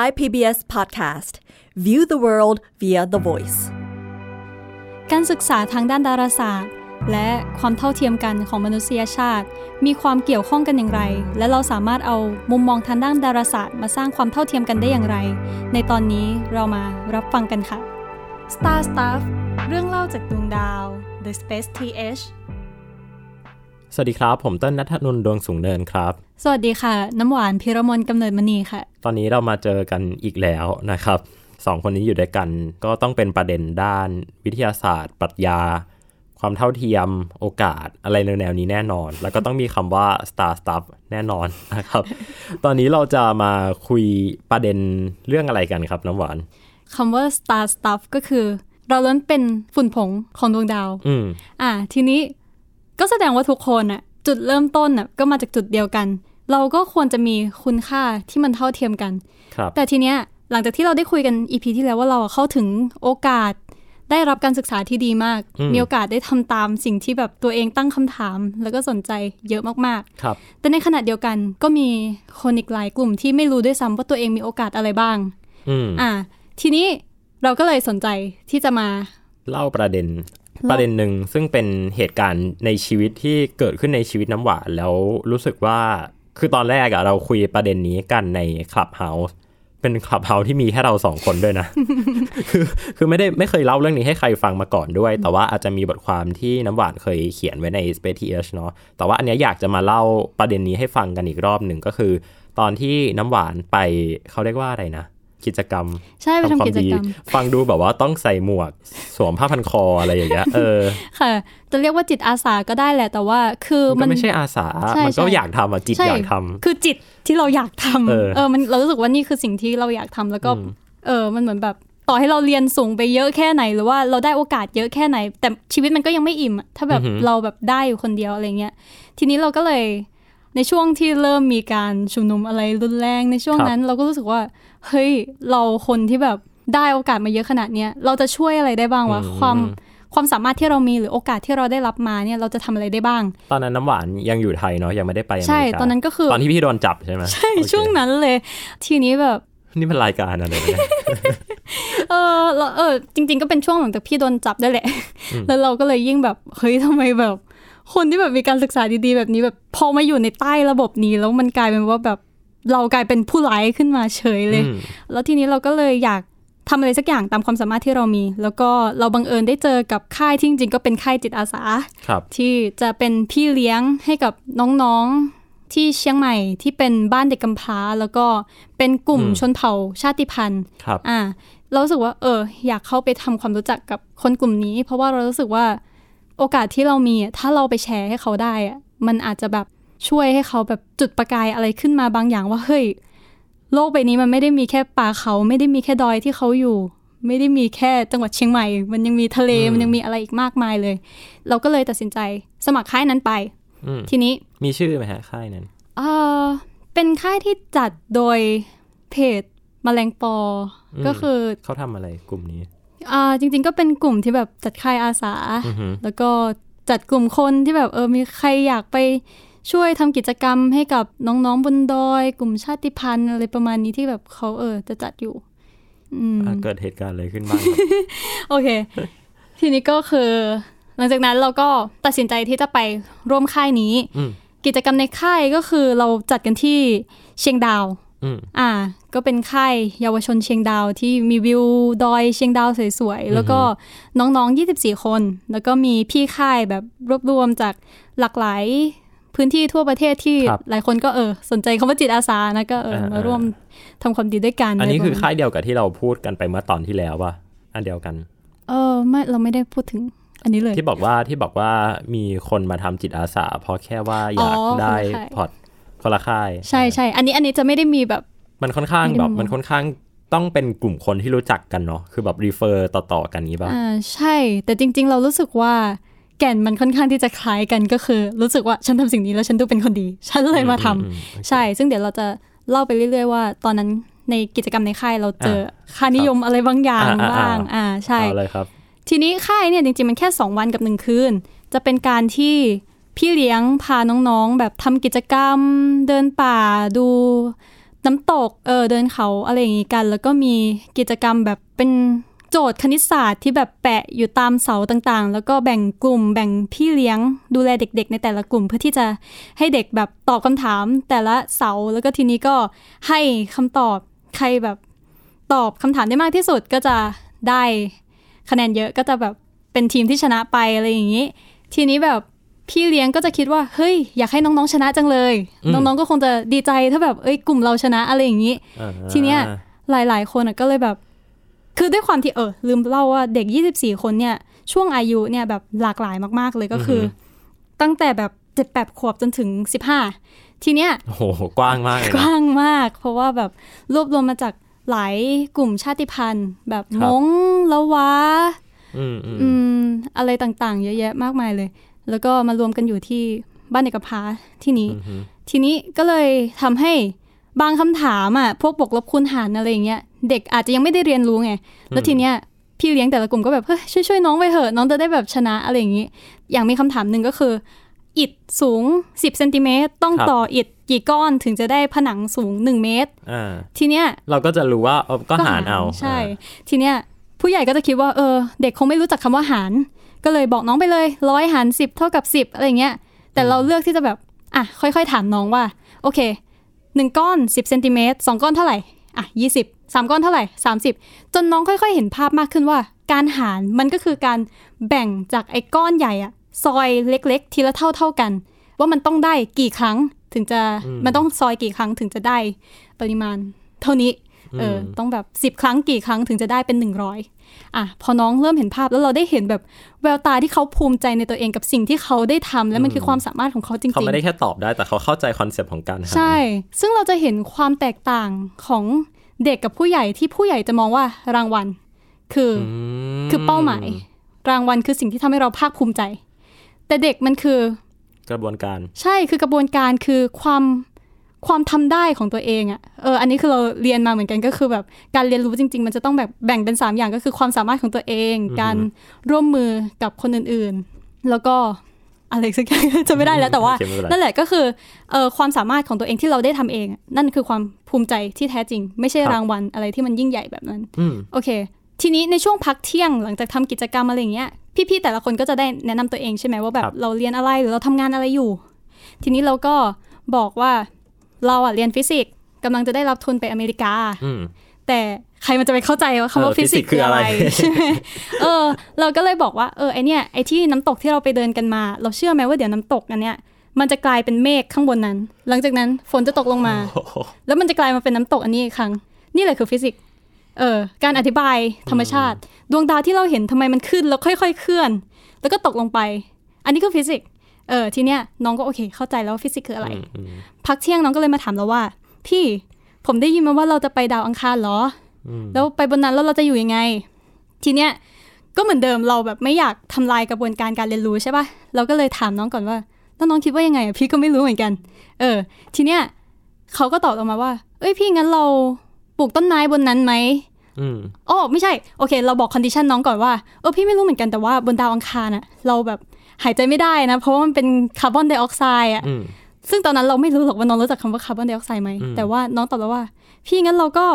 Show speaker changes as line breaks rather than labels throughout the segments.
Thai PBS Podcast View the world via the voice
การศึกษาทางด้านดาราศาสตร์ และความเท่าเทียมกันของมนุษยชาติ มีความเกี่ยวข้องกันอย่างไร และเราสามารถเอามุมมองทางด้านดาราศาสตร์ มาสร้างความเท่าเทียมกันได้อย่างไร ในตอนนี้เรามารับฟังกันค่ะ Star Stuff เรื่องเล่าจากดวงดาว The Space TH
สวัสดีครับ ผมต้นนัทนนท์ดวงสูงเนินครับ
สวัสดีค่ะ น้ำหวานพิรมนกำเนิดมณีค่ะ
ตอนนี้เรามาเจอกันอีกแล้วนะครับสองคนนี้อยู่ด้วยกันก็ต้องเป็นประเด็นด้านวิทยาศาสตร์ ปรัชญา ความเท่าเทียมโอกาสอะไรแนวๆนี้แน่นอน แล้วก็ต้องมีคำว่า star stuff แน่นอนนะครับ ตอนนี้เราจะมาคุยประเด็นเรื่องอะไรกันครับน้ำหวาน
คำว่า Star Stuff ก็คือ เราล้วนเป็นฝุ่นผงของดวงดาว
อืม
อะทีนี้ ก็แสดงว่าทุกคนน่ะจุดเริ่มต้นน่ะก็มาจากจุดเดียวกัน เราก็ควรจะมีคุณค่าที่มันเท่าเทียมกัน
ครับ
แต่ทีเนี้ยหลังจากที่เราได้คุยกันอีพีที่แล้วว่าเราเข้าถึงโอกาสได้รับการศึกษาที่ดีมาก
อืม
มีโอกาสได้ทำตามสิ่งที่แบบตัวเองตั้งคำถาม แล้วก็สนใจเยอะมาก
ครับ
ๆแต่ในขณะเดียวกันก็มีคนอีกหลายกลุ่มที่ไม่รู้ด้วยซ้ำว่าตัวเองมีโอกาสอะไรบ้าง
อืม
อะทีนี้เราก็เลยสนใจที่จะมา
เล่าประเด็น
เล่า
ประเด็นหนึ่งซึ่งเป็นเหตุการณ์ในชีวิตที่เกิดขึ้นในชีวิตน้ำหวานแล้วรู้สึกว่าคือตอนแรกอะเราคุยประเด็นนี้กันในคลับเฮาส์เป็นคลับเฮาส์ที่มีแค่เราสองคนด้วยนะ คือคือไม่ได้ไม่เคยเล่าเรื่องนี้ให้ใครฟังมาก่อนด้วย แต่ว่าอาจจะมีบทความที่น้ำหวานเคยเขียนไว้ใน Space TH เนาะแต่ว่าอันนี้อยากจะมาเล่าประเด็นนี้ให้ฟังกันอีกรอบหนึ่งก็คือ ตอนที่น้ำหวานไปเขาเรียกว่าอะไรนะ กิจกรรม
ใช่ไปทำกิจกรรม
ฟังดูแบบว่าต้องใส่หมวกสวมผ้าพันคออะไรอย่างเงี้ยเออ
ค่ะ จะเรียกว่าจิตอาสาก็ได้แหละ แต่ว่าคือ
มั
มันน
ไม่ใช่อาสา
ใช่
มันก็
ใช่
อยากทำอะจิต
ใช่
อยากทำ
คือจิตที่เราอยากทำ
เออ
เออมันเรารู้สึกว่านี่คือสิ่งที่เราอยากทำแล้วก็
อืม
เออมันเหมือนแบบต่อให้เราเรียนสูงไปเยอะแค่ไหน หรือว่าเราได้โอกาสเยอะแค่ไหน แต่ชีวิตมันก็ยังไม่อิ่มอะถ้าแบบเราแบบได้อยู่คนเดียวอะไรเงี้ยทีนี้เราก็เลย ในช่วงที่เริ่มมีการชุมนุมอะไรรุนแรงในช่วงนั้น เราก็รู้สึกว่า เฮ้ย เราคนที่แบบได้โอกาสมาเยอะขนาดเนี้ยเราจะช่วยอะไรได้บ้างวะความความสามารถที่เรามีหรือโอกาสที่เราได้รับมาเนี่ยเราจะทำอะไรได้บ้าง
ตอนนั้นน้ำหวานยังอยู่ไทยเนาะยังไม่ได้ไปอเมริกา
ใช่ตอนนั้นก็คือ
ตอนที่พี่โดนจับใช่ไหม
ใช่
โอเค
ช่วงนั้นเลย ทีนี้แบบ
นี่มันรายการอะไรเนี่ย
เออแล้วเออ จริง ๆ ก็เป็นช่วงหลังจากพี่โดนจับด้วยแหละ แล้วเราก็เลยยิ่งแบบเฮ้ยทำไมแบบ คนที่แบบมีการศึกษาดีๆ แบบนี้แบบพอมาอยู่ในใต้ระบบนี้ แล้วมันกลายเป็นว่าแบบเรากลายเป็นผู้ร้ายขึ้นมาเฉยเลย
อืม
แล้วทีนี้เราก็เลยอยากทำอะไรสักอย่างตามความสามารถที่เรามี แล้วก็เราบังเอิญได้เจอกับค่ายที่จริงๆก็เป็นค่ายจิตอาสา
ครับ
ที่จะเป็นพี่เลี้ยงให้กับน้องๆที่เชียงใหม่ที่เป็นบ้านเด็กกำพร้า แล้วก็เป็นกลุ่ม
อืม
ชนเผ่าชาติพันธุ์
ครับ
อ่าเรารู้สึกว่าเอออยากเข้าไปทำความรู้จักกับคนกลุ่มนี้ เพราะว่าเรารู้สึกว่า โอกาสที่เรามีอะถ้าเราไปแชร์ให้เขาได้อะมันอาจจะแบบช่วยให้เขาแบบจุดประกายอะไรขึ้นมาบางอย่างว่าเฮ้ยโลกใบนี้มันไม่ได้มีแค่ป่าเขาไม่ได้มีแค่ดอยที่เขาอยู่ ไม่ได้มีแค่จังหวัดเชียงใหม่ มันยังมีทะเล
อืม
มันยังมีอะไรอีกมากมายเลย เราก็เลยตัดสินใจสมัครค่ายนั้นไป
อืม
ทีนี้
มีชื่อไหมฮะค่ายนั้น
เออเป็นค่ายที่จัดโดยเพจแมลงปออ
ม
ก็คือ
เขาทำอะไรกลุ่มนี้
อ่าจริง ๆ ก็เป็นกลุ่มที่แบบจัดค่ายอาสา
อือฮึ
แล้วก็จัดกลุ่มคนที่แบบเออมีใครอยากไปช่วยทำกิจกรรมให้กับน้องๆบนดอย กลุ่มชาติพันธุ์อะไรประมาณนี้ที่แบบเขาเออจะจัดอยู่อืม
อะเกิดเหตุการณ์อะไรขึ้นบ้าง
โอเค ทีนี้ก็คือ หลังจากนั้นเราก็ตัดสินใจที่จะไปร่วมค่ายนี้
อืม
กิจกรรมในค่ายก็คือเราจัดกันที่เชียงดาว
อืม
อ่า ก็เป็นค่ายเยาวชนเชียงดาวที่มีวิวดอยเชียงดาวสวยๆ แล้วก็น้องๆ 24 คน แล้วก็มีพี่ค่ายแบบรวบรวมจากหลากหลายพื้นที่ทั่วประเทศที่
ครับ
หลายคนก็เออ สนใจคำว่าจิตอาสานะก็เออ
อ่า
มาร่วมทำความดีด้วยกัน
อันนี้คือ
อะไรประมาณ
ค่ายเดียวกับที่เราพูดกันไปเมื่อตอนที่แล้วป่ะอันเดียวกัน
เออไม่เราไม่ได้พูดถึงอันนี้เลย
ที่บอกว่าที่บอกว่ามีคนมาทำจิตอาสา เพราะแค่ว่าอยาก
อ๋อ
ได้
คนละค่าย
พอร์ต คนละค่าย
ใช่ใช่ อันนี้อันนี้จะไม่ได้มีแบบ
มันค่อนข้าง
ไม่ได้
แบบ
มอง
มันค่อนข้างต้องเป็นกลุ่มคนที่รู้จักกันเนาะ คือแบบรีเฟอร์ต่อๆกันนี้ป่ะ
อ่าใช่ แต่จริง ๆ เรารู้สึกว่าแก่นมันค่อนข้างที่จะคล้ายกันก็คือ รู้สึกว่าฉันทำสิ่งนี้แล้วฉันดูเป็นคนดี ฉันเลยมาทำ
อืมอืมอืม
ใช่ ซึ่งเดี๋ยวเราจะเล่าไปเรื่อย ๆ ว่า ตอนนั้นในกิจกรรมในค่ายเราเจอค่านิยมอะไรบางอย่าง
อ่าอ่า
บ้าง
อ่า
อ่าใช่
เอาเลยครับ
ทีนี้ค่ายเนี่ยจริงๆมันแค่ 2 วันกับ 1 คืน จะเป็นการที่ พี่เลี้ยงพาน้องๆ แบบทำกิจกรรม เดินป่าดูน้ำตกเออเดินเขาอะไรอย่างงี้กัน แล้วก็มีกิจกรรมแบบเป็นโจทย์คณิตศาสตร์ที่แบบแปะอยู่ตามเสาต่างๆ แล้วก็แบ่งกลุ่มแบ่งพี่เลี้ยงดูแลเด็ก ๆ ในแต่ละกลุ่ม เพื่อที่จะให้เด็กแบบตอบคำถามแต่ละเสาแล้วก็ทีนี้ก็ให้คำตอบใครแบบตอบคำถามได้มากที่สุดก็จะได้คะแนนเยอะก็จะแบบเป็นทีมที่ชนะไปอะไรอย่างนี้ ทีนี้แบบ พี่เลี้ยงก็จะคิดว่าเฮ้ยอยากให้น้องๆชนะจังเลย
อืม
น้องๆก็คงจะดีใจถ้าแบบเอ้ยกลุ่มเราชนะอะไรอย่างนี้
อ่า
ทีเนี้ยหลาย ๆ คนอะก็เลยแบบ คือด้วยความที่เออลืมเล่าว่าเด็ก 24 คนเนี่ย ช่วงอายุเนี่ยแบบหลากหลายมากๆเลยก็คืออตั้งแต่แบบเจ็ดแปดขวบจนถึง 15 ทีเนี้ย
โอ้โหกว้างมากเลย
ก
นะ
ว้างมาก เพราะว่าแบบรวบรวมมาจากหลายกลุ่มชาติพันธุ์ แบบ
ครับ
มงละวะ
อืมอืม
อืมอะไรต่างๆ เยอะแยะมากมายเลย แล้วก็มารวมกันอยู่ที่บ้านเด็กกำพร้าที่นี้
อืม
ทีนี้ก็เลยทำให้บางคำถามอะพวกบวกลบคูณหารอะไรอย่างเงี้ยเด็กอาจจะยังไม่ได้เรียนรู้ไง แล้วทีเนี้ยพี่เลี้ยงแต่ละกลุ่มก็แบบเฮ้ยช่วยช่วยน้องไปเถอะน้องจะได้แบบชนะอะไรอย่างงี้ อย่างมีคำถามหนึ่งก็คืออิฐสูง 10เซนติเมตรต้องต่ออิฐกี่ก้อนถึงจะได้ผนังสูง 1 เมตร
อ่า
ทีเนี้ย
เราก็จะรู้ว่าเออก็หารเอา
ใช่ ทีเนี้ยผู้ใหญ่ก็จะคิดว่าเออเด็กคงไม่รู้จักคำว่าหาร ก็เลยบอกน้องไปเลยร้อยหารสิบเท่ากับสิบอะไรเงี้ย แต่เราเลือกที่จะแบบอะค่อยๆถามน้องว่า โอเคหนึ่งก้อนสิบเซนติเมตรสองก้อนเท่าไหร่อะยี่สิบสามก้อนเท่าไหร่สามสิบจนน้องค่อยๆเห็นภาพมากขึ้นว่า การหารมันก็คือการแบ่งจากไอ้ก้อนใหญ่อะซอยเล็กๆ ทีละเท่าเท่าๆกัน ว่ามันต้องได้กี่ครั้งถึงจะมันต้องซอยกี่ครั้งถึงจะได้ปริมาณ เท่านี้เอออต้องแบบสิบ10ครั้งกี่ครั้งถึงจะได้เป็นหนึ่งร้อย อะพอน้องเริ่มเห็นภาพแล้วเราได้เห็นแบบแววตาที่เขาภูมิใจในตัวเองกับสิ่งที่เขาได้ทำและมันคือความสามารถของเขาจริง
เขา
ๆ
ไม่ได้แค่ตอบได้แต่เขาเข้าใจ concept ของการหาร
ใช่ ซึ่งเราจะเห็นความแตกต่างของเด็กกับผู้ใหญ่ที่ผู้ใหญ่จะมองว่ารางวัล คือ อื
ม
คือเป้าหมาย รางวัลคือสิ่งที่ทำให้เราภาคภูมิใจ แต่เด็กมันคือ
กระบวนการ
ใช่คือกระบวนการคือความ ความทำได้ของตัวเองอะ่ะ เออ อันนี้คือเราเรียนมาเหมือนกันก็คือแบบการเรียนรู้จริง ๆ มันจะต้องแบบแบ่งเป็น 3 อย่างก็คือความสามารถของตัวเอง การร่วมมือกับคนอื่นๆ แล้วก็อะไรสักอย่างจะไม่ได้แล้วแต่ว่า
โอเคไม่เป็นไร
นั่นแหละก็คือเออความสามารถของตัวเองที่เราได้ทำเองอะนั่นคือความภูมิใจที่แท้จริง ไม่ใช่รางวัลอะไรที่มันยิ่งใหญ่แบบนั้น
อืม
โอเค ทีนี้ในช่วงพักเที่ยงหลังจากทำกิจกรรมอะไรอย่างเงี้ยพี่ๆแต่ละคนก็จะได้แนะนำตัวเองใช่ไหมว่าแบ
ครับบ
เราเรียนอะไรหรือเราทำงานอะไรอยู่ ทีนี้เราก็บอกว่า เราอะเรียนฟิสิกส์กำลังจะได้รับทุนไปอเมริกา
อืม
แต่ใครมันจะไปเข้าใจว่าคำว่า
เออ
ฟิสิกส์
physics
คืออะไร
คืออะไร
ใช่ไหมเออ เราก็เลยบอกว่าเออไอเนี้ยไอที่น้ำตกที่เราไปเดินกันมา เราเชื่อไหมว่าเดี๋ยวน้ำตกอันเนี้ยมันจะกลายเป็นเมฆข้างบนนั้น หลังจากนั้นฝนจะตกลงมา
โอ้โห
แล้วมันจะกลายมาเป็นน้ำตกอันนี้อีกครั้ง นี่แหละคือฟิสิกส์เออการอธิบายธรรมชาติ ดวงดาวที่เราเห็นทำไมมันขึ้นแล้วค่อย ๆ เคลื่อน แล้วก็ตกลงไป อันนี้คือฟิสิกส์ เออทีเนี้ยน้องก็โอเค เข้าใจแล้วว่าฟิสิกส์คืออะไร
อืมอืม
พักเที่ยงน้องก็เลยมาถามเราว่า พี่ผมได้ยินมาว่าเราจะไปดาวอังคารเหรออแล้วไปบนนั้นแล้วเราจะอยู่ยังไง ทีเนี้ยก็เหมือนเดิมเราแบบไม่อยากทำลายกระบวนการการเรียนรู้ใช่ปะเราก็เลยถามน้องก่อนว่าแล้วน้องคิดว่ายังไงอะพี่ก็ไม่รู้เหมือนกัน เออ ทีเนี้ยเขาก็ตอบออกมาว่า เอ้ยพี่งั้นเราปลูกต้นไม้บนนั้นไหม
อืม
อ๋อไม่ใช่ โอเค เราบอก condition น้องก่อนว่า เออพี่ไม่รู้เหมือนกันแต่ว่าบนดาวอังคารน่ะเราแบบ หายใจไม่ได้นะ เพราะว่ามันเป็นคาร์บอนไดออกไซด์อะ
อืม
ซึ่งตอนนั้นเราไม่รู้หรอกว่าน้องรู้จักคำว่าคาร์บอนไดออกไซด์ไหม
อืม
แต่ว่าน้องตอบเราว่า พี่งั้นเราก็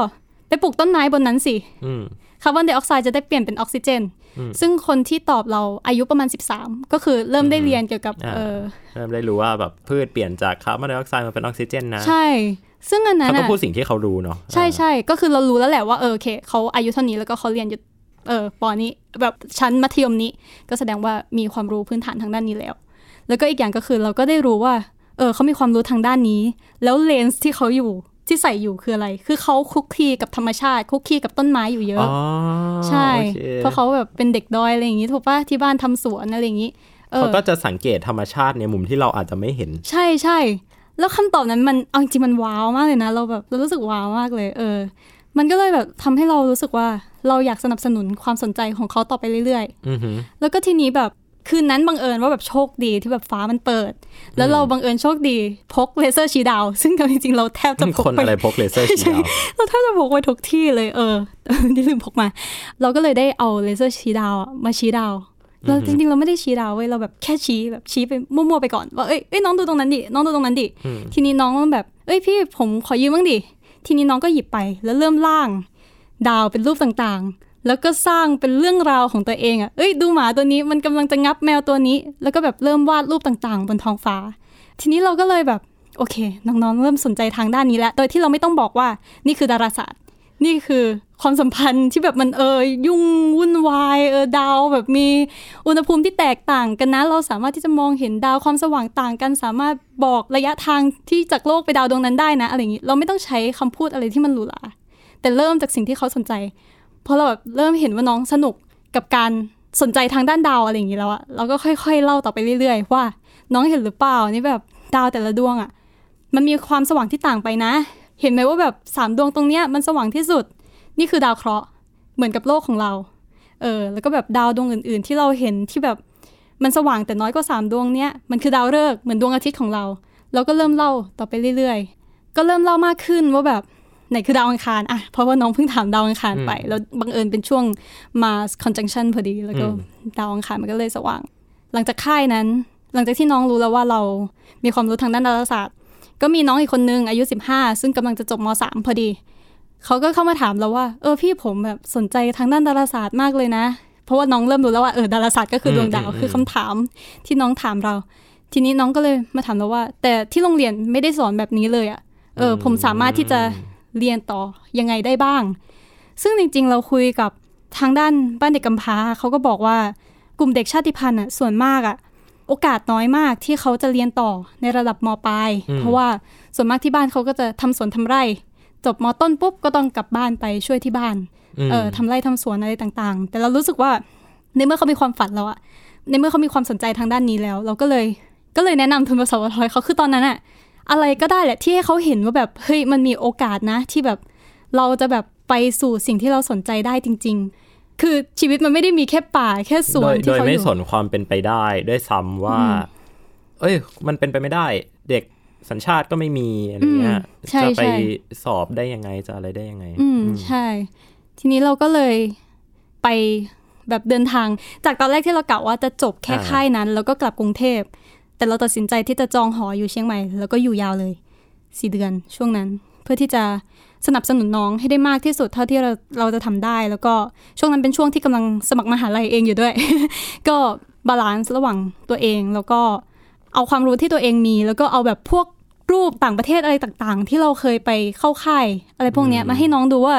ไปปลูกต้นไม้บนนั้นสิ
อืม
คาร์บอนไดออกไซด์จะได้เปลี่ยนเป็นออกซิเจน ซึ่งคนที่ตอบเราอายุประมาณ 13 ก็คือเริ่มได้เรียนเกี่ยวกับ
อ่า
เออ
เริ่มได้รู้ว่าแบบพืชเปลี่ยนจากคาร์บอนไดออกไซด์มาเป็นออกซิเจนนะ
ใช่ ซึ่งอันนั้น
เขาก็
อะ
พูดสิ่งที่เขารู้เนาะ
ใช่ใช่ก็คือเรารู้แล้วแหละว่าเออโอเคเขาอายุเท่านี้แล้วก็เขาเรียนอยู่ เออปอนี้แบบชั้นมัธยมนี้ ก็แสดงว่ามีความรู้พื้นฐานทางด้านนี้แล้ว แล้วก็อีกอย่างก็คือเราก็ได้รู้ว่า เออเขามีความรู้ทางด้านนี้ แล้วเลนส์ที่เขาอยู่ที่ใส่อยู่คืออะไร คือเขาคุกคีกับธรรมชาติคุกคีกับต้นไม้อยู่เย
อ๋
อะ
อ
ใช่
โอค
เพราะเขาแบบเป็นเด็กดอยอะไรอย่างงี้ถูกปะที่บ้านทำสวนอะไรอย่างงี้เออ
เขาก็จะสังเกตธรรมชาติในมุมที่เราอาจจะไม่เห็น
ใช่ใช่แล้วคำตอบนั้นมันเอาจริงๆมันว้าวมากเลยนะ เราแบบเรารู้สึกว้าวมากเลย เออ มันก็เลยแบบทำให้เรารู้สึกว่า เราอยากสนับสนุนความสนใจของเขาต่อไปเรื่อย
อือหือ
ๆแล้วก็ทีนี้แบบคืนนั้นบังเอิญว่าแบบโชคดีที่แบบฟ้ามันเปิด แล้วเราบังเอิญโชคดีพกเลเซอร์ชี้ดาว ซึ่งเอาจริงๆเราแทบจะพก
คน
ไป
อะไรพกเลเซอร์ชี้ดาว
เราแทบจะพกไปทุกที่เลยเออที่ลืมพกมา เราก็เลยได้เอาเลเซอร์ชี้ดาวอะมาชี้ดาวเราจริงๆเราไม่ได้ชี้ดาวเว้ยเราแบบแค่ชี้แบบชี้ไปมั่วๆไปก่อนว่าเอ้ยเอ้ยน้องดูตรงนั้นดิน้องดูตรงนั้นดิทีนี้น้องแบบเอ้ยพี่ผมขอยืมบ้างดิทีนี้น้องก็หยิบไปแล้วเริ่มล่าง ดาวเป็นรูปต่างๆ แล้วก็สร้างเป็นเรื่องราวของตัวเองอะ่ะ เอ้ยดูหมาตัวนี้มันกำลังจะงับแมวตัวนี้ แล้วก็แบบเริ่มวาดรูปต่างๆ บนท้องฟ้า ทีนี้เราก็เลยแบบโอเค น้องๆ เริ่มสนใจทางด้านนี้แล้ว โดยที่เราไม่ต้องบอกว่านี่คือดาราศาสตร์ นี่คือความสัมพันธ์ที่แบบมันเออยุ่งวุ่นวายเออดาวแบบมีอุณหภูมิที่แตกต่างกันนะ เราสามารถที่จะมองเห็นดาวความสว่างต่างกัน สามารถบอกระยะทางที่จากโลกไปดาวดวงนั้นได้นะ อะไรอย่างนี้ เราไม่ต้องใช้คำพูดอะไรที่มันหรูหรา แต่เริ่มจากสิ่งที่เขาสนใจ เพราะเราแบบเริ่มเห็นว่าน้องสนุกกับการสนใจทางด้านดาวอะไรอย่างนี้แล้วอะเราก็ค่อย ๆ เล่าต่อไปเรื่อยๆว่า น้องเห็นหรือเปล่านี่แบบดาวแต่ละดวงอะมันมีความสว่างที่ต่างไปนะ เห็นไหมว่าแบบสามดวงตรงเนี้ยมันสว่างที่สุด นี่คือดาวเคราะห์เหมือนกับโลกของเรา เออ แล้วก็แบบดาวดวงอื่น ๆ ที่เราเห็นที่แบบมันสว่างแต่น้อยกว่าสามดวงเนี้ยมันคือดาวฤกษ์เหมือนดวงอาทิตย์ของเรา เราก็เริ่มเล่าต่อไปเรื่อยๆ ก็เริ่มเล่ามากขึ้นว่าแบบ ไหนคือดาวอังคารอะเพราะว่าน้องเพิ่งถามดาวอังคารไป แล้วบังเอิญเป็นช่วง Mars conjunction พอดี แล้วก็ดาวอังคารมันก็เลยสว่าง หลังจากค่ายนั้น หลังจากที่น้องรู้แล้วว่าเรามีความรู้ทางด้านดาราศาสตร์ ก็มีน้องอีกคนนึงอายุ 15 ซึ่งกำลังจะจบม .3 พอดี เขาก็เข้ามาถามเราว่า เออพี่ผมแบบสนใจทางด้านดาราศาสตร์มากเลยนะ เพราะว่าน้องเริ่มรู้แล้วว่าเออดาราศาสตร์ก็คือดวงดาวคือคำถามที่น้องถามเรา ทีนี้น้องก็เลยมาถามเราว่า แต่ที่โรงเรียนไม่ได้สอนแบบนี้เลยอะ่ะเออผมสามารถที่จะ เรียนต่อยังไงได้บ้าง ซึ่งจริงๆ เราคุยกับทางด้านบ้านเด็กกำพร้าเขาก็บอกว่ากลุ่มเด็กชาติพันธุ์อะส่วนมากอะโอกาสน้อยมากที่เขาจะเรียนต่อในระดับมปลาย เพราะว่าส่วนมากที่บ้านเขาก็จะทำสวนทำไร่ จบมต้นปุ๊บก็ต้องกลับบ้านไปช่วยที่บ้านเออทำไร่ทำสวนอะไรต่างๆ แต่เรารู้สึกว่าในเมื่อเขามีความฝันแล้วอะในเมื่อเขามีความสนใจทางด้านนี้แล้ว เราก็เลยก็เลยแนะนำทุนประสวทเขาคือตอนนั้นอะ อะไรก็ได้แหละที่ให้เขาเห็นว่าแบบเฮ้ยมันมีโอกาสนะ ที่แบบเราจะแบบไปสู่สิ่งที่เราสนใจได้จริง ๆ คือชีวิตมันไม่ได้มีแค่ป่าแค่ส
โด
วน
ยโด
ที่
ย
เขาอ
ไม่
ยู่
สนความเป็นไปได้ด้วยซ้ำว่า เอ้ย มันเป็นไปไม่ได้ เด็กสัญชาติก็ไม่มีอะไรเงี้ย
อืมใช่
จะไป
ใช่
สอบได้ยังไงจะอะไรได้ยังไง
อืมใช่ ทีนี้เราก็เลยไปแบบเดินทาง จากตอนแรกที่เรากะว่าจะจบแค่
อ่า
ค่ายนั้น แล้วก็กลับกรุงเทพ แต่เราตัดสินใจที่จะจองหออยู่เชียงใหม่ แล้วก็อยู่ยาวเลยสี่เดือนช่วงนั้น เพื่อที่จะสนับสนุนน้องให้ได้มากที่สุดเท่าที่เราเราจะทำได้ แล้วก็ช่วงนั้นเป็นช่วงที่กำลังสมัครมหาลัยเองอยู่ด้วย ก็บาลานซ์ระหว่างตัวเองแล้วก็เอาความรู้ที่ตัวเองมี แล้วก็เอาแบบพวกรูปต่างประเทศอะไรต่างๆ ที่เราเคยไปเข้าค่ายอะไรพวกเนี้ยมาให้น้องดูว่า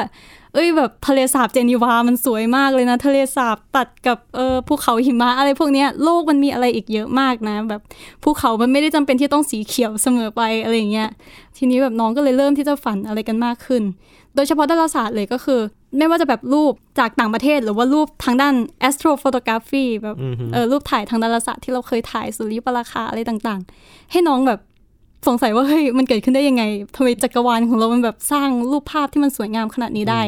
เอ้ยแบบทะเลสาบเจนีวา มันสวยมากเลยนะ ทะเลสาบตัดกับเออภูเขาหิมะอะไรพวกเนี้ยโลกมันมีอะไรอีกเยอะมากนะ แบบภูเขามันไม่ได้จำเป็นที่ต้องสีเขียวเสมอไปอะไรอย่างเงี้ยทีนี้แบบน้องก็เลยเริ่มที่จะฝันอะไรกันมากขึ้น โดยเฉพาะดาราศาสตร์เลยก็คือ ไม่ว่าจะแบบรูปจากต่างประเทศ หรือว่ารูปทางด้าน astrophotography แบบเออรูปถ่ายทางดาราศาสตร์ที่เราเคยถ่ายสุริยุปราคาอะไรต่างๆ ให้น้องแบบ สงสัยว่าเฮ้ยมันเกิดขึ้นได้ยังไงทำไมจักรวาลของเรามันแบบสร้างรูปภาพที่มันสวยงามขนาดนี้ได้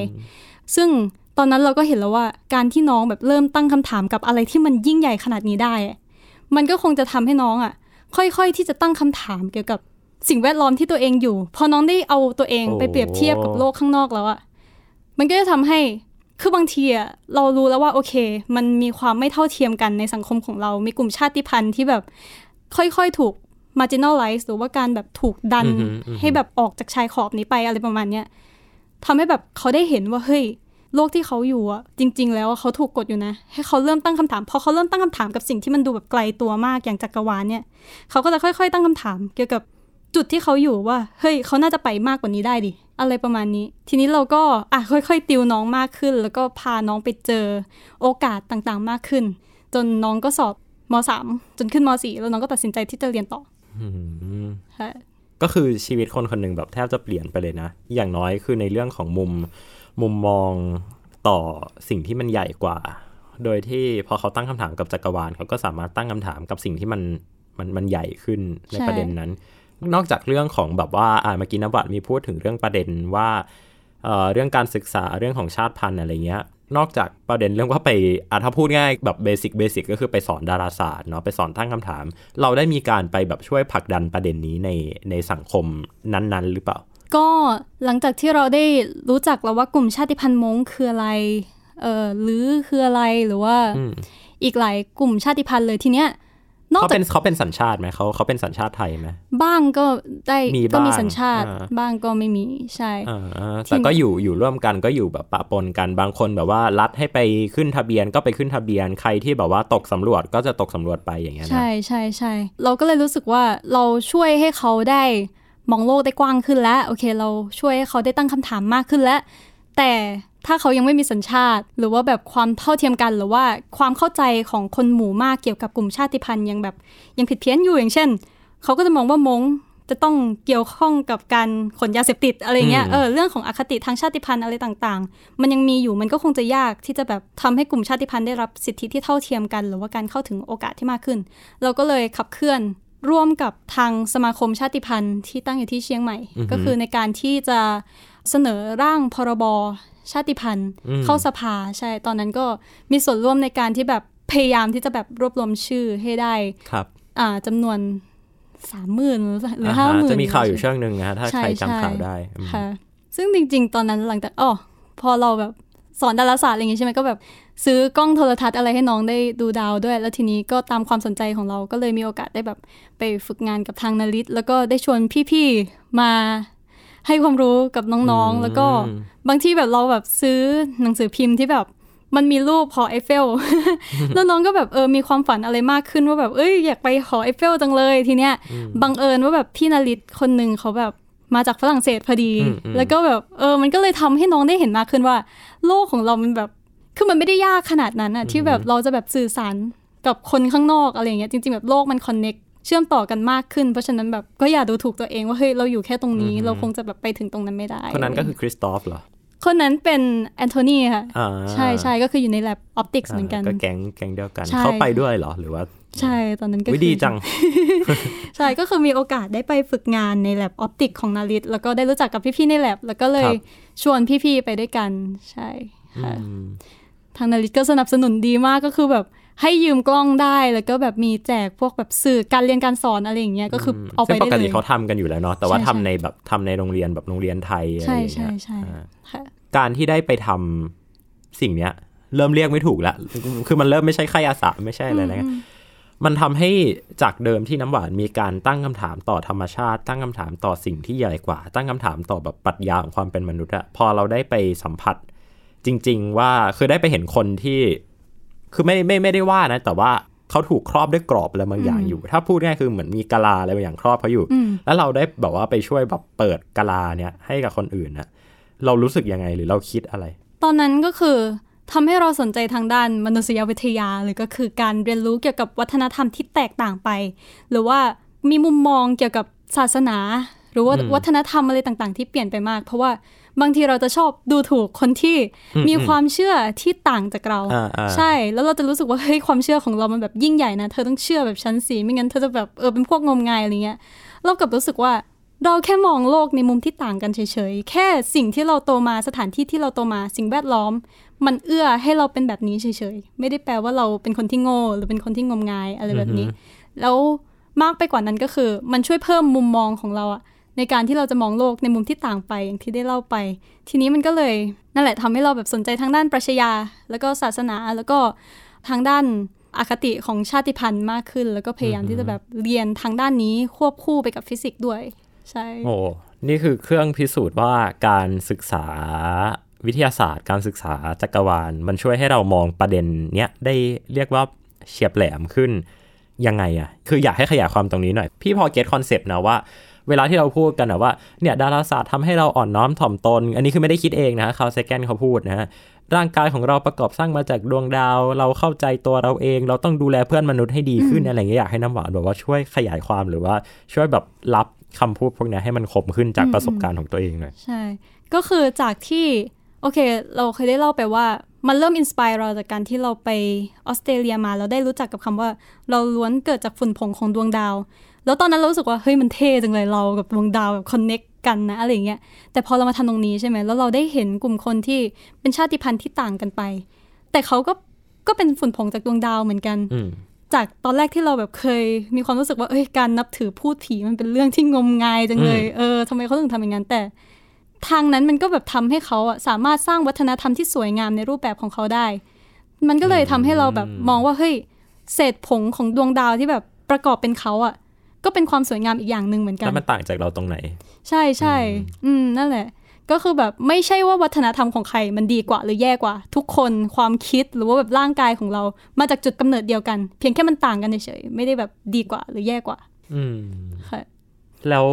ซึ่งตอนนั้นเราก็เห็นแล้วว่าการที่น้องแบบเริ่มตั้งคำถามกับอะไรที่มันยิ่งใหญ่ขนาดนี้ได้อะมันก็คงจะทำให้น้องอะ ค่อยๆที่จะตั้งคำถามเกี่ยวกับสิ่งแวดล้อมที่ตัวเองอยู่ พอน้องได้เอาตัวเอง
โอ้
ไปเปรียบเทียบกับโลกข้างนอกแล้วอะมันก็จะทำให้คือบางทีอะเรารู้แล้วว่าโอเค มันมีความไม่เท่าเทียมกันในสังคมของเรา มีกลุ่มชาติพันธุ์ที่แบบ ค่อยๆ ถูก marginalize หรือว่าการแบบถูกดัน
อือฮึอือฮึ
ให้แบบออกจากชายขอบนี้ไปอะไรประมาณเนี้ยทำให้แบบเขาได้เห็นว่าเฮ้ยโลกที่เขาอยู่อะจริง ๆ แล้วอะเขาถูกกดอยู่นะ ให้เขาเริ่มตั้งคำถามพอเขาเริ่มตั้งคำถามกับสิ่งที่มันดูแบบไกลตัวมากอย่างจักรวาลเนี่ยเขาก็จะค่อย ๆ ตั้งคำถาม เกี่ยวกับจุดที่เขาอยู่ว่า เฮ้ยเขาน่าจะไปมากกว่านี้ได้ดิอะไรประมาณนี้ ทีนี้เราก็อะค่อย ๆ ติวน้องมากขึ้น แล้วก็พาน้องไปเจอโอกาสต่างๆมากขึ้น จนน้องก็สอบมสามจนขึ้นมสี่แล้วน้องก็ตัดสินใจที่จะเรียนต่อ
อืม
ค่ะ
ก็คือชีวิตคนคนหนึ่งแบบแทบจะเปลี่ยนไปเลยนะ อย่างน้อยคือในเรื่องของมุมมุมมองต่อสิ่งที่มันใหญ่กว่า โดยที่พอเขาตั้งคำถามกับจักรวาลเขาก็สามารถตั้งคำถามกับสิ่งที่มันมันมันใหญ่ขึ้นใน
ใช่
ประเด็นนั้น นอกจากเรื่องของแบบว่าอ่าเมื่อกี้นวัดมีพูดถึงเรื่องประเด็นว่าเอ่อ เรื่องการศึกษาเรื่องของชาติพันธุ์อะไรเงี้ยนอกจากประเด็นเรื่องว่าไปอะถ้าพูดง่ายแบบเบสิกเบสิกก็คือไปสอนดาราศาสตร์เนาะไปสอนตั้งคำถาม เราได้มีการไปแบบช่วยผลักดันประเด็นนี้ในในสังคมนั้นๆ หรือเปล่า
ก็หลังจากที่เราได้รู้จักแล้วว่ากลุ่มชาติพันธุ์มงคืออะไรเออหรือคืออะไรหรือว่า
อืม
อีกหลายกลุ่มชาติพันธุ์เลยทีเนี้ย นอก
เขา
จาก
เป็นเขาเป็นสัญชาติไหมเขาเขาเป็นสัญชาติไทยไหม
บ้างก็ได้
มี
ก็มี
บ้าง
สัญชาติ
อ่า
บ้างก็ไม่มีใช่
อ่าแต่ก็อยู่อยู่ร่วมกันก็อยู่แบบปะปนกันบางคนแบบว่ารัดให้ไปขึ้นทะเบียนก็ไปขึ้นทะเบียนใครที่แบบว่าตกสำรวจก็จะตกสำรวจไปอย่างเงี้ยนะ
ใช่ใช่ใช่เราก็เลยรู้สึกว่าเราช่วยให้เขาได้มองโลกได้กว้างขึ้นแล้ว โอเค เราช่วยให้เขาได้ตั้งคำถามมากขึ้นแล้ว แต่ถ้าเขายังไม่มีสัญชาติ หรือว่าแบบความเท่าเทียมกัน หรือว่าความเข้าใจของคนหมู่มากเกี่ยวกับกลุ่มชาติพันธุ์ยังแบบยังผิดเพี้ยนอยู่อย่างเช่น เขาก็จะมองว่ามงจะต้องเกี่ยวข้องกับการขนยาเสพติดอะไรเงี้ย
อืม
เออ เรื่องของอคติทางชาติพันธุ์อะไรต่างๆ มันยังมีอยู่ มันก็คงจะยากที่จะแบบทำให้กลุ่มชาติพันธุ์ได้รับสิทธิที่เท่าเทียมกัน หรือว่าการเข้าถึงโอกาสที่มากขึ้น เราก็เลยขับเคลื่อนร่วมกับทางสมาคมชาติพันธุ์ที่ตั้งอยู่ที่เชียงใหม่ ก็คือในการที่จะ เสนอร่างพรบชาติพันธุ์ เข้าสภาใช่ตอนนั้นก็มีส่วนร่วมในการที่แบบพยายามที่จะแบบรวบรวมชื่อให้ได้
ครับ
อ่าจำนวนสามหมื่นหรือ
อ่า
ห้า
ฮะ
หมื่น
จะมีข่าวอยู่ช่วงหนึ่งนะฮะถ้า
ใช่
ใคร
ใช่
จำข่าวได้อืม
ค่ะ ซึ่งจริง ๆ ตอนนั้นหลังจากอ๋อพอเราแบบสอนดาราศาสตร์อะไรอย่างงี้ใช่ไหมก็แบบซื้อกล้องโทรทัศน์อะไรให้น้องได้ดูดาวด้วย แล้วทีนี้ก็ตามความสนใจของเราก็เลยมีโอกาสได้แบบไปฝึกงานกับทางนาริตแล้วก็ได้ชวนพี่ๆมา ให้ความรู้กับน้องๆ แล้วก็บางที่แบบเราแบบซื้อหนังสือพิมพ์ที่แบบมันมีรูปหอไอเฟล แล้วน้องก็แบบเออมีความฝันอะไรมากขึ้นว่าแบบเอ้ยอยากไปหอไอเฟลจังเลยทีเนี้ยบังเอิญว่าแบบพี่นาริตคนหนึ่งเขาแบบมาจากฝรั่งเศสพอดี
อืมอืม
แล้วก็แบบเออมันก็เลยทำให้น้องได้เห็นมากขึ้นว่า โลกของเรามันแบบคือมันไม่ได้ยากขนาดนั้นอะที่แบบเราจะแบบสื่อสารกับคนข้างนอกอะไรอย่างเงี้ยจริง ๆ แบบโลกมันคอนเน็ก เชื่อมต่อกันมากขึ้น เพราะฉะนั้นแบบก็อย่าดูถูกตัวเองว่าเฮ้ยเราอยู่แค่ตรงนี้เราคงจะแบบไปถึงตรงนั้นไม่ได้
คนนั้นก็คือคริสตอฟเหรอ
คนนั้นเป็นแอนโทนีค่ะ
อ่า
ใช่ใช่ก็คืออยู่ใน lab optics เหมือนกัน
ก็แก๊งแก๊งเดียวกัน
ใช่
เขาไปด้วยเหรอหรือว่า
ใช่ตอนนั้นก็
วิ
คือ
ดีจัง
ใช่ก็คือมีโอกาสได้ไปฝึกงานใน lab optics ของนาริตแล้วก็ได้รู้จักกับพี่ๆใน lab แล้วก็เลย
ครับ
ชวนพี่ๆไปด้วยกัน ใช่ค่ะทางนาริตก็สนับสนุนดีมากก็คือแบบ ให้ยืมกล้องได้แล้วก็แบบมีแจกพวกแบบสื่อการเรียนการสอนอะไรอย่างเงี้ยก็คือเอาไป
ซึ่งป
ได้
ก
เล
ติ
ย
เขาทำกันอยู่แล้วเนาะแต่ว่า
ใช่
ทำ
ใช่
ในแบบทำในโรงเรียนแบบโรงเรียนไทยอะไร
ใช่
อย่าง
ใช่
เงี้ย
ใช่
อ่า
ค่ะ
การที่ได้ไปทำสิ่งเนี้ย เริ่มเรียกไม่ถูกละคือมันเริ่มไม่ใช่ค่ายอาสาไม่ใช่อะไรนะมันทำให้จากเดิมที่น้ำหวานมีการตั้งคำถามต่อธรรมชาติ ตั้งคำถามต่อสิ่งที่ใหญ่กว่า ตั้งคำถามต่อแบบปรัชญาของความเป็นมนุษย์อะพอเราได้ไปสัมผัสจริง ๆ ว่าคือได้ไปเห็นคนที่ คือไม่ไม่ไม่ได้ว่านะ แต่ว่าเขาถูกครอบด้วยกรอบอะไรบางอย่างอยู่ ถ้าพูดง่ายคือเหมือนมีกะลาอะไรบางอย่างครอบเขาอยู่ แล้วเราได้แบบว่าไปช่วยแบบเปิดกะลาเนี่ยให้กับคนอื่นนะเรารู้สึกยังไงหรือเราคิดอะไร
ตอนนั้นก็คือทำให้เราสนใจทางด้านมนุษยวิทยาหรือก็คือการเรียนรู้เกี่ยวกับวัฒนธรรมที่แตกต่างไป หรือว่ามีมุมมองเกี่ยวกับศาสนา หรือว่าวัฒนธรรมอะไรต่างๆ ที่เปลี่ยนไปมาก เพราะว่า บางทีเราจะชอบดูถูกคนที่มีความเชื่อที่ต่างจากเรา
อ่าอ่า
ใช่ แล้วเราจะรู้สึกว่าเฮ้ยความเชื่อของเรามันแบบยิ่งใหญ่นะ เธอต้องเชื่อแบบชั้นสีไม่งั้นเธอจะแบบเออเป็นพวกงมงายอะไรเงี้ยเรากลับรู้สึกว่าเราแค่มองโลกในมุมที่ต่างกันเฉยๆ แค่สิ่งที่เราโตมาสถานที่ที่เราโตมาสิ่งแวดล้อม มันเอื้อให้เราเป็นแบบนี้เฉยๆ ไม่ได้แปลว่าเราเป็นคนที่โง่หรือเป็นคนที่งมงายอะไรแบบนี้ แล้วมากไปกว่านั้นก็คือ มันช่วยเพิ่มมุมมองของเราอะ ในการที่เราจะมองโลกในมุมที่ต่างไปอย่างที่ได้เล่าไป ทีนี้มันก็เลยนั่นแหละทำให้เราแบบสนใจทางด้านปรัชญา แล้วก็ศาสนาแล้วก็ทางด้านอคติของชาติพันธุ์มากขึ้น แล้วก็พยายามที่จะแบบเรียนทางด้านนี้ควบคู่ไปกับฟิสิกส์ด้วย ใช่
โอ้นี่คือเครื่องพิสูจน์ว่าการศึกษาวิทยาศาสตร์ การศึกษาจักรวาล มันช่วยให้เรามองประเด็นเนี้ยได้เรียกว่าเฉียบแหลมขึ้นยังไงอะคืออยากให้ขยายความตรงนี้หน่อย พี่พอ get concept นะว่า เวลาที่เราพูดกันนะว่าเนี่ยดาราศาสตร์ทำให้เราอ่อนน้อมถ่อมตน อันนี้คือไม่ได้คิดเองนะคาร์ล เซแกนเขาพูดนะฮะร่างกายของเราประกอบสร้างมาจากดวงดาว เราเข้าใจตัวเราเอง เราต้องดูแลเพื่อนมนุษย์ให้ดีขึ้นอะไรอย่างเงี้ยอยากให้น้ำหวานแบบว่าช่วยขยายความหรือว่าช่วยแบบรับคำพูดพวกเนี้ยให้มันคมขึ้นจากประสบการณ์ของตัวเองหน่อย
ใช่ ก็คือจากที่โอเค เราเคยได้เล่าไปว่ามันเริ่ม inspire เราจากการที่เราไปออสเตรเลียมาเราได้รู้จักกับคำว่า เราล้วนเกิดจากฝุ่นผงของดวงดาว แล้วตอนนั้นเรารู้สึกว่าเฮ้ยมันเท่จังเลยเรากับดวงดาวแบบ connect กันนะอะไรอย่างเงี้ยแต่พอเรามาทำตรงนี้ใช่ไหมแล้วเราได้เห็นกลุ่มคนที่เป็นชาติพันธุ์ที่ต่างกันไป แต่เขาก็ก็เป็นฝุ่นผงจากดวงดาวเหมือนกัน
อืม
จากตอนแรกที่เราแบบเคยมีความรู้สึกว่าเอ้ยการนับถือภูตผีมันเป็นเรื่องที่งมงายจังเลยเออทำไมเขาถึงทำอย่างนั้นแต่ ทางนั้นมันก็แบบทำให้เขาอะสามารถสร้างวัฒนธรรมที่สวยงามในรูปแบบของเขาได้ มันก็เลยทำให้เราแบบมองว่าเฮ้ยเศษผงของดวงดาวที่แบบประกอบเป็นเขาอะ ก็เป็นความสวยงามอีกอย่างหนึ่งเหมือนกั
แล้
น
วมันต่างจากเราตรงไหน
ใช่ใช่อืมนั่นแหละ ก็คือแบบไม่ใช่ว่าวัฒนธรรมของใครมันดีกว่าหรือแย่กว่า ทุกคนความคิดหรือว่าแบบร่างกายของเรา มาจากจุดกำเนิดเดียวกัน เพียงแค่มันต่างกันเฉยๆไม่ได้แบบดีกว่าหรือแย่กว่า
อืม
ค่ะ
แล้ว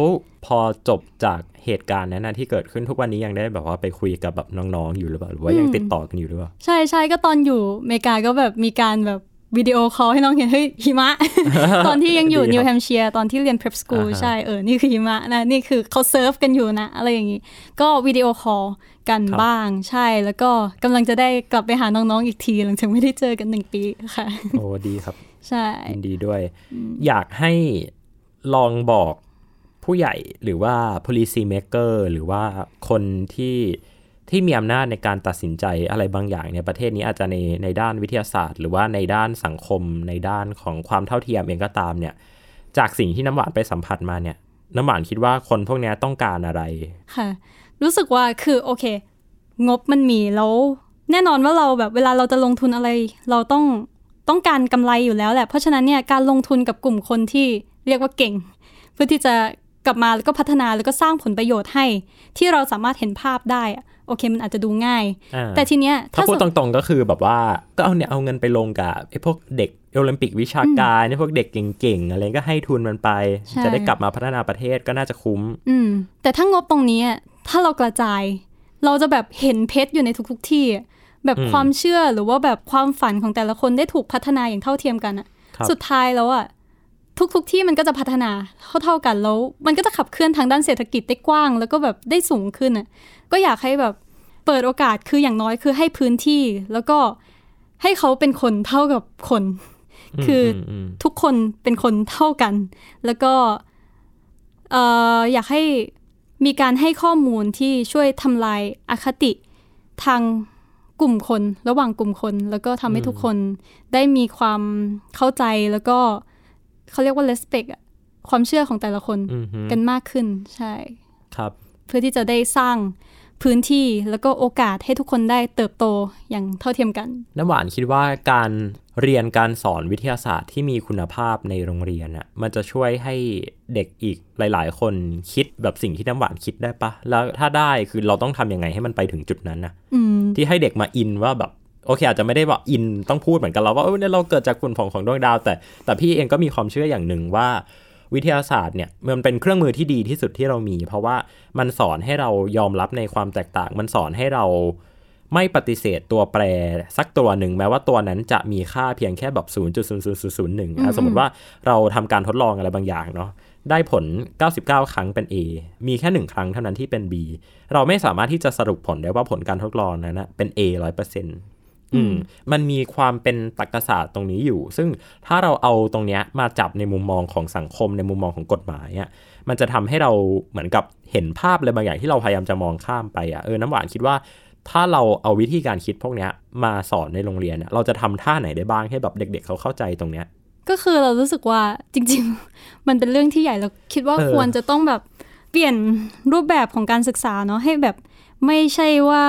พอจบจากเหตุการณ์นั้นนะที่เกิดขึ้นทุกวันนี้ยังได้แบบว่าไปคุยกับแบบน้องๆอยู่หรือเปล่าหรือว่ายังติดต่อกันอยู่หรือเปล่า
ใช่ใช่ก็ตอนอยู่อเมริกาก็แบบมีการแบบ วิดีโอคอลให้น้องเห็นเฮ้ยหิมะ ตอนที่ยังอยู่
ดีครับ
นิวแฮมเชียร์ตอนที่เรียน prep school
อ่าฮะ
ใช่เออนี่คือหิมะนะนี่คือเขา surf กันอยู่นะ อะไรอย่างนี้ ก็วิดีโอคอลกันบ้างใช่แล้วก็กำลังจะได้กลับไปหาน้องๆอีกที หลังจากไม่ได้เจอกันหนึ่งปีค่ะ
โอ้ดีครับ
ใช่
ยินดีด้วย อยากให้ลองบอกผู้ใหญ่หรือว่า policy maker หรือว่าคนที่ ที่มีอำนาจในการตัดสินใจอะไรบางอย่างในประเทศนี้อาจจะในในด้านวิทยาศาสตร์ หรือว่าในด้านสังคม ในด้านของความเท่าเทียมเองก็ตามเนี่ยจากสิ่งที่น้ำหวานไปสัมผัสมาเนี่ยน้ำหวานคิดว่าคนพวกนี้ต้องการอะไร
ค่ะ รู้สึกว่าคือโอเค งบมันมีแล้วแน่นอนว่าเราแบบเวลาเราจะลงทุนอะไร เราต้องต้องการกำไรอยู่แล้วแหละเพราะฉะนั้นเนี่ยการลงทุนกับกลุ่มคนที่เรียกว่าเก่ง เพื่อที่จะกลับมาแล้วก็พัฒนาแล้วก็สร้างผลประโยชน์ให้ ที่เราสามารถเห็นภาพได้ โอเคมันอาจจะดูง่าย
อ่า
แต่ทีเนี้ย
ถ้าพูด
ส
ต
ม
รงๆก็คือแบบว่าก็เอาเนี่ยเอาเงินไปลงกับไอ้พวกเด็กโอลิมปิกวิชาการไอ้พวกเด็กเก่งๆอะไรก็ให้ทุนมันไป
ใช่
จะได้กลับมาพัฒนาประเทศก็น่าจะคุ้ม
อืม แต่ถ้างบตรงนี้อะถ้าเรากระจาย เราจะแบบเห็นเพชรอยู่ในทุก ๆ ที่อะแบบ
อืม
ความเชื่อหรือว่าแบบความฝันของแต่ละคนได้ถูกพัฒนาอย่างเท่าเทียมกันอะ
ครับ
สุดท้ายแล้วอะ ทุกๆที่มันก็จะพัฒนาเท่าๆกันแล้วมันก็จะขับเคลื่อนทางด้านเศรษฐกิจได้กว้าง แล้วก็แบบได้สูงขึ้นอะก็อยากให้แบบเปิดโอกาสคืออย่างน้อยคือให้พื้นที่ แล้วก็ให้เขาเป็นคนเท่ากับคน คืออ
ม
ทุกคนเป็นคนเท่ากัน แล้วก็เอ่ออยากให้มีการให้ข้อมูลที่ช่วยทำลายอคติทางกลุ่มคน ระหว่างกลุ่มคน แล้วก็ทำให้ทุกคนได้มีความเข้าใจแล้วก็ เขาเรียกว่า respect อะความเชื่อของแต่ละคน
อืมอืม
กันมากขึ้นใช่
ครับ
เพื่อที่จะได้สร้างพื้นที่แล้วก็โอกาสให้ทุกคนได้เติบโตอย่างเท่าเทียมกัน
น้ำหวานคิดว่าการเรียนการสอนวิทยาศาสตร์ที่มีคุณภาพในโรงเรียนอะมันจะช่วยให้เด็กอีกหลาย ๆ คนคิดแบบสิ่งที่น้ำหวานคิดได้ปะแล้วถ้าได้คือเราต้องทำยังไงให้มันไปถึงจุดนั้นนะ
อืม
ที่ให้เด็กมาอินว่าแบบ โอเค อาจจะไม่ได้แบบอินต้องพูดเหมือนกันเราว่าเออเนี่ยเราเกิดจากฝุ่นผงของดวงดาว แต่แต่พี่เองก็มีความเชื่ออย่างหนึ่งว่าวิทยาศาสตร์เนี่ยมันเป็นเครื่องมือที่ดีที่สุดที่เรามี เพราะว่ามันสอนให้เรายอมรับในความแตกต่าง มันสอนให้เราไม่ปฏิเสธตัวแปรสักตัวหนึ่งแม้ว่าตัวนั้นจะมีค่าเพียงแค่แบบ 0.0001อะสมมติว่าเราทำการทดลองอะไรบางอย่างเนาะได้ผล 99 ครั้งเป็น A มีแค่หนึ่งครั้งเท่านั้นที่เป็น B เราไม่สามารถที่จะสรุปผลได้ว่าผลการทดลองนั้นนะเป็น A ร้อยเอร์เซ็นต์อืมมันมีความเป็นตรรกศาสตร์ตรงนี้อยู่ ซึ่งถ้าเราเอาตรงเนี้ยมาจับในมุมมองของสังคมในมุมมองของกฎหมายอะมันจะทำให้เราเหมือนกับเห็นภาพอะไรบางอย่างที่เราพยายามจะมองข้ามไปอะเออน้ำหวานคิดว่า ถ้าเราเอาวิธีการคิดพวกเนี้ยมาสอนในโรงเรียนเนี่ยเราจะทำท่าไหนได้บ้างให้แบบเด็กๆเขาเข้าใจตรงเนี้ย
ก็คือเรารู้สึกว่าจริง ๆ มันเป็นเรื่องที่ใหญ่เราคิดว่า
เออ
ควรจะต้องแบบเปลี่ยนรูปแบบของการศึกษาเนาะให้แบบไม่ใช่ว่า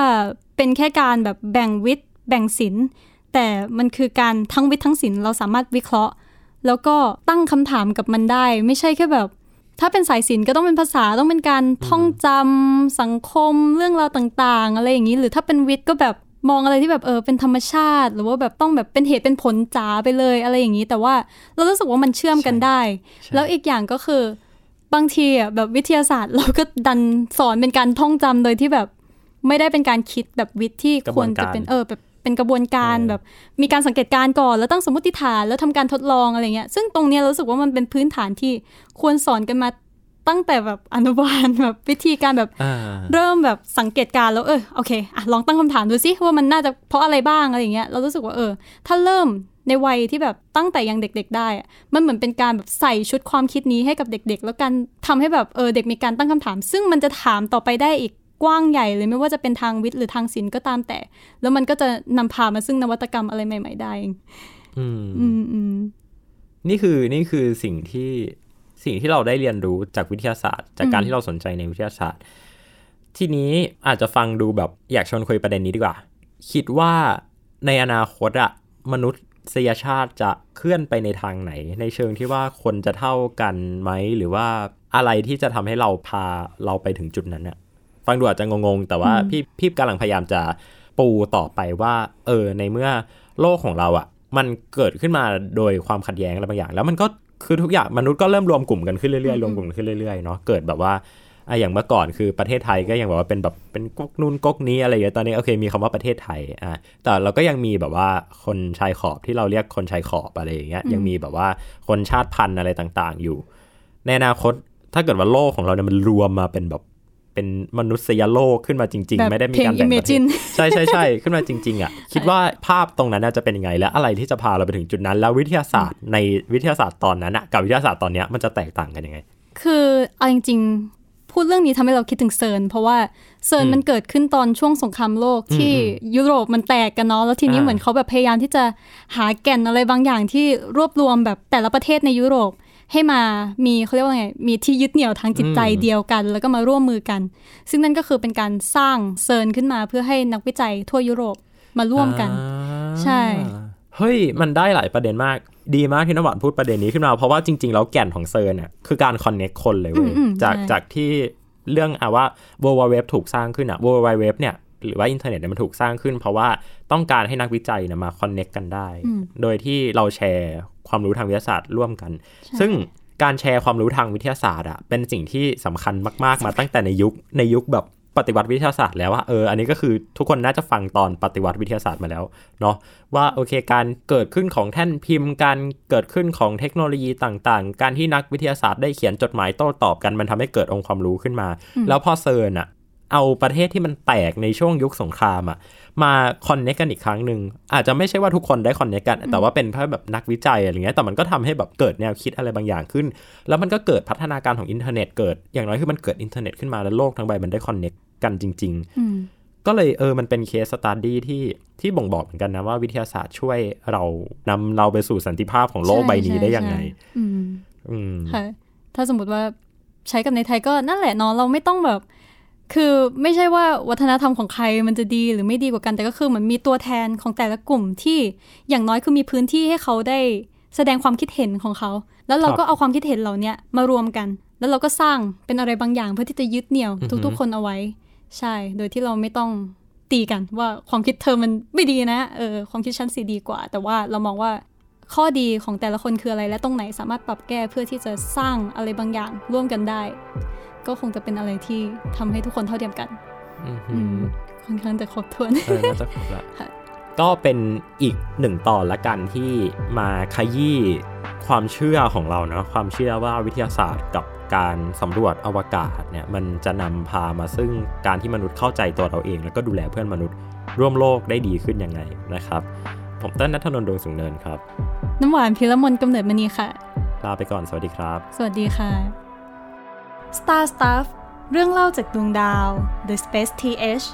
เป็นแค่การแบบแบ่งวิทย์ แบ่งศิลป์แต่มันคือการทั้งวิทย์ทั้งศิลป์เราสามารถวิเคราะห์ แล้วก็ตั้งคำถามกับมันได้ ไม่ใช่แค่แบบ ถ้าเป็นสายศิลป์ก็ต้องเป็นภาษาต้องเป็นการท่องจำสังคมเรื่องราวต่างๆ อะไรอย่างนี้ หรือถ้าเป็นวิทย์ก็แบบมองอะไรที่แบบเออเป็นธรรมชาติ หรือว่าแบบต้องแบบเป็นเหตุเป็นผลจ๋าไปเลยอะไรอย่างนี้ แต่ว่าเรารู้สึกว่ามันเชื่อมกันได้ แล้วอีกอย่างก็คือบางทีอะแบบวิทยาศาสตร์เราก็ดันสอนเป็นการท่องจำโดยที่แบบ ไม่ได้เป็นการคิดแบบวิทย์ที่ควรจะเป็นเออแบบ เป็นกระบวนการแบบมีการสังเกตการณ์ก่อนแล้วตั้งสมมติฐานแล้วทำการทดลองอะไรเงี้ยซึ่งตรงเนี้ยเรารู้สึกว่ามันเป็นพื้นฐานที่ควรสอนกันมาตั้งแต่แบบอนุบาลแบบวิธีการแบบ
อ่า
เริ่มแบบสังเกตการณ์แล้วเออโอเคอะลองตั้งคำถามดูซิว่ามันน่าจะเพราะอะไรบ้างอะไรอย่างเงี้ยเรารู้สึกว่าเออ ถ้าเริ่มในวัยที่แบบตั้งแต่ยังเด็ก ๆ ได้อะมันเหมือนเป็นการแบบใส่ชุดความคิดนี้ให้กับเด็ก ๆ แล้วการทำให้แบบเออเด็กมีการตั้งคำถาม ซึ่งมันจะถามต่อไปได้อีก กว้างใหญ่เลยไม่ว่าจะเป็นทางวิทย์หรือทางศิลป์ก็ตามแต่ แล้วมันก็จะนำพามาซึ่งนวัตกรรมอะไรใหม่ ๆ ได้
อืม
อืมอืม
นี่คือนี่คือสิ่งที่สิ่งที่เราได้เรียนรู้จากวิทยาศาสตร์ จากการ
อืม
ที่เราสนใจในวิทยาศาสตร์ ทีนี้อาจจะฟังดูแบบอยากชวนคุยประเด็นนี้ดีกว่า คิดว่าในอนาคตอะมนุษย์ษยชาติจะเคลื่อนไปในทางไหน ในเชิงที่ว่าคนจะเท่ากันไหม หรือว่าอะไรที่จะทำให้เราพาเราไปถึงจุดนั้นเนี่ย ฟังดูอาจจะงงๆ แต่ว่าพี่พี่กำลังพยายามจะปูต่อไปว่า เออ ในเมื่อโลกของเราอะ่ะ มันเกิดขึ้นมาโดยความขัดแย้งอะไรบางอย่าง แล้วมันก็คือทุกอย่างมนุษย์ก็เริ่มรวมกลุ่มกันขึ้นเรื่อยๆรวมกลุ่มขึ้นเรื่อยๆเนาะเกิดแบบว่าอะอย่างเมื่อก่อนคือประเทศไทยก็ยังแบบว่าเป็นแบบเป็นก๊กนู่นก๊กนี้อะไรอย่างเงี้ยตอนนี้โอเคมีคำว่าประเทศไทยอะแต่เราก็ยังมีแบบว่าคนชายขอบที่เราเรียกคนชายขอบอะไรอย่างเงี้ยยังมีแบบว่าคนชาติพันธุ์อะไรต่างๆ อยู่ ในอนาคตถ้าเกิดว่าโลกของเราเนี่ยมันรวมมาเป็นแบบ เป็นมนุษยโลกขึ้นมาจริง ๆ ไม่ได้มีการแบ่งประเทศใช่ใช่ใช่ขึ้นมาจริง ๆ อะ คิดว่าภาพตรงนั้นจะเป็นยังไง และอะไรที่จะพาเราไปถึงจุดนั้น แล้ววิทยาศาสตร์ในวิทยาศาสตร์ตอนนั้นอะกับวิทยาศาสตร์ตอนเนี้ยมันจะแตกต่างกันยังไง
คือเอาจริงๆพูดเรื่องนี้ทำให้เราคิดถึงเซิร์นเพราะว่าเซิร์นมันเกิดขึ้นตอนช่วงสงครามโลกที่ยุโรปมันแตกกันเนาะแล้วทีนี้เหมือนเขาแบบพยายามที่จะหาแก่นอะไรบางอย่างที่รวบรวมแบบแต่ละประเทศในยุโรป ให้มามีเขาเรียกว่าไงมีที่ยึดเหนี่ยวทางจิตใจเดียวกัน แล้วก็มาร่วมมือกัน ซึ่งนั่นก็คือเป็นการสร้างเซิร์นขึ้นมาเพื่อให้นักวิจัยทั่วยุโรปมาร่วมกัน ใช่
เฮ้ย มันได้หลายประเด็นมาก ดีมากที่นวัดพูดประเด็นนี้ขึ้นมา เพราะว่าจริง ๆ แล้วแก่นของเซิร์นเนี่ยคือการคอนเน็กคนเลยเว้ยจากจากที่เรื่องอะว่า World Wide Web ถูกสร้างขึ้นอะ World Wide Web เนี่ย หรือว่าอินเทอร์เน็ตเนี่ยมันถูกสร้างขึ้น เพราะว่าต้องการให้นักวิจัยเนี่ยมา connect กันได้ โดยที่เราแชร์ความรู้ทางวิทยาศาสตร์ร่วมกัน ซึ่งการแชร์ความรู้ทางวิทยาศาสตร์อะเป็นสิ่งที่สำคัญมากๆ มาตั้งแต่ในยุคในยุคแบบปฏิวัติวิทยาศาสตร์แล้วว่าเอออันนี้ก็คือทุกคนน่าจะฟังตอนปฏิวัติวิทยาศาสตร์มาแล้วเนาะว่าโอเคการเกิดขึ้นของแท่นพิมพ์ การเกิดขึ้นของเทคโนโลยีต่างๆ การที่นักวิทยาศาสตร์ได้เขียนจดหมายโต้ตอบกันมันทำให้เกิดองค์ความรู้ขึ้นมา แล้วพอเซิร์นอะ เอาประเทศที่มันแตกในช่วงยุคสงครามอะมา connect กันอีกครั้งหนึ่งอาจจะไม่ใช่ว่าทุกคนได้ connect กัน แต่ว่าเป็นเพราะแบบนักวิจัยอะไรเงี้ยแต่มันก็ทำให้แบบเกิดแนวคิดอะไรบางอย่างขึ้น แล้วมันก็เกิดพัฒนาการของอินเทอร์เน็ตเกิดอย่างน้อยคือมันเกิดอินเทอร์เน็ตขึ้นมาแล้วโลกทั้งใบมันได้ connect กันจริง ๆ ก็เลยเออมันเป็น case study ที่ที่บ่งบอกเหมือนกันนะว่าวิทยาศาสตร์ช่วยเรานำเราไปสู่สันติภาพของโลกใบนี้ได้ยังไง
อืมค่ะถ้าสมมติว่าใช้กับในไทยก็นั่นแหละเนาะเราไม่ต้องแบบ คือไม่ใช่ว่าวัฒนธรรมของใครมันจะดีหรือไม่ดีกว่ากัน แต่ก็คือเหมือนมีตัวแทนของแต่ละกลุ่มที่อย่างน้อยคือมีพื้นที่ให้เขาได้แสดงความคิดเห็นของเขา แล้วเราก็เอาความคิดเห็นเหล่านี้มารวมกัน แล้วเราก็สร้างเป็นอะไรบางอย่างเพื่อที่จะยึดเหนี่ยวทุกๆ คนเอาไว้ ใช่ โดยที่เราไม่ต้องตีกันว่าความคิดเธอมันไม่ดีนะเออความคิดฉันสีดีกว่า แต่ว่าเรามองว่าข้อดีของแต่ละคนคืออะไรและตรงไหนสามารถปรับแก้เพื่อที่จะสร้างอะไรบางอย่างร่วมกันได้ ก็คงจะเป็นอะไรที่ทำให้ทุกคนเท่าเทียมกันค่อนข้างจะครบถ้วน
เออน่าจะครบละก็เป็นอีกหนึ่งตอนละกันที่มาขยี้ความเชื่อของเราเนาะความเชื่อว่าวิทยาศาสตร์กับการสำรวจอวกาศเนี่ยมันจะนำพามาซึ่งการที่มนุษย์เข้าใจตัวเราเอง แล้วก็ดูแลเพื่อนมนุษย์ร่วมโลกได้ดีขึ้นยังไงนะครับ ผมเต้นนัทนนท์ดวงสูงเนินครับ
น้ำหวานพิรมนกำเนิดมณีค่ะ
ลาไปก่อนสวัสดีครับ
สวัสดีค่ะ Star Stuff เรื่องเล่าจากดวงดาว The Space TH